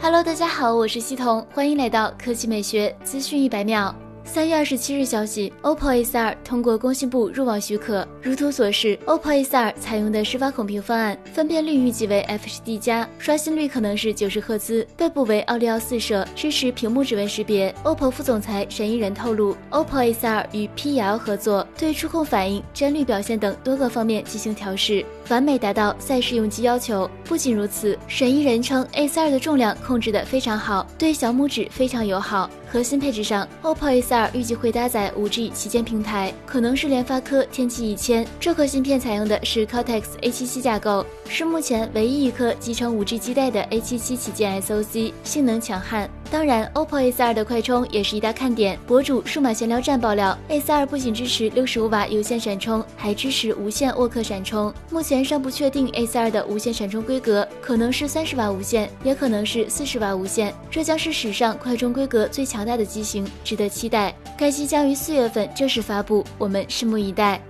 Hello，大家好，我是西彤，欢迎来到科技美学资讯一百秒。三月二十七日消息，OPPO A42 通过工信部入网许可。如图所示，OPPO A42 采用的是挖孔屏方案，分辨率预计为 FHD 加，刷新率可能是九十赫兹，背部为奥利奥四摄，支持屏幕指纹识别。OPPO 副总裁沈一人透露，OPPO A42 与 P L 合作，对触控反应、帧率表现等多个方面进行调试，完美达到赛事用机要求。不仅如此，沈一人称 A42 的重量控制的非常好，对小拇指非常友好。核心配置上，OPPO A42 预计会搭载 5G 旗舰平台，可能是联发科天玑一千。这颗芯片采用的是 Cortex A77 架构，是目前唯一一颗集成 5G 基带的 A77 旗舰 SoC，性能强悍。当然，OPPO A42 的快充也是一大看点。博主数码闲聊站爆料，A42 不仅支持65瓦有线闪充，还支持无线沃克闪充。目前尚不确定 A 三二的无线闪充规格，可能是三十瓦无线，也可能是四十瓦无线。这将是史上快充规格最强大的机型，值得期待。该机将于四月份正式发布，我们拭目以待。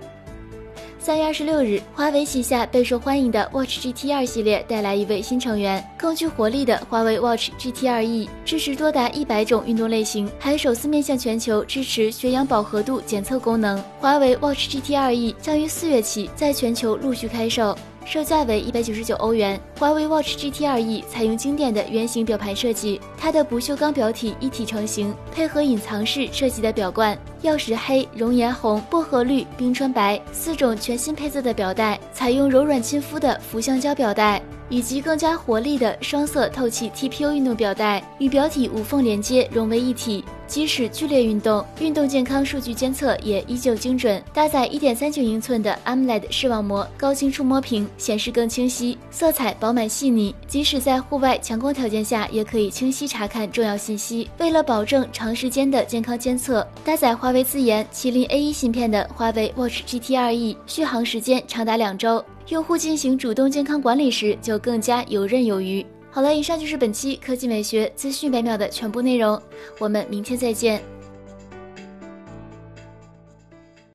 三月二十六日，华为旗下备受欢迎的 Watch GT 二系列带来一位新成员，更具活力的华为 Watch GT 二 E，支持多达一百种运动类型，还首次面向全球支持血氧饱和度检测功能。华为 Watch GT 二 E 将于四月起在全球陆续开售。售价为一百九十九欧元。华为 Watch GT 二 E 采用经典的圆形表盘设计，它的不锈钢表体一体成型，配合隐藏式设计的表冠，曜石黑、熔岩红、薄荷绿、冰川白四种全新配色的表带，采用柔软亲肤的氟橡胶表带。以及更加活力的双色透气 TPU 运动表带，与表体无缝连接融为一体。即使剧烈运动，运动健康数据监测也依旧精准。搭载1.39英寸的 AMOLED 视网膜，高清触摸屏显示更清晰，色彩饱满细腻。即使在户外强光条件下，也可以清晰查看重要信息。为了保证长时间的健康监测，搭载华华为自研麒麟 A1 芯片的华为 Watch GT 2E 续航时间长达两周。用户进行主动健康管理时，就更加游刃有余。好了，以上就是本期科技美学资讯每秒的全部内容，我们明天再见。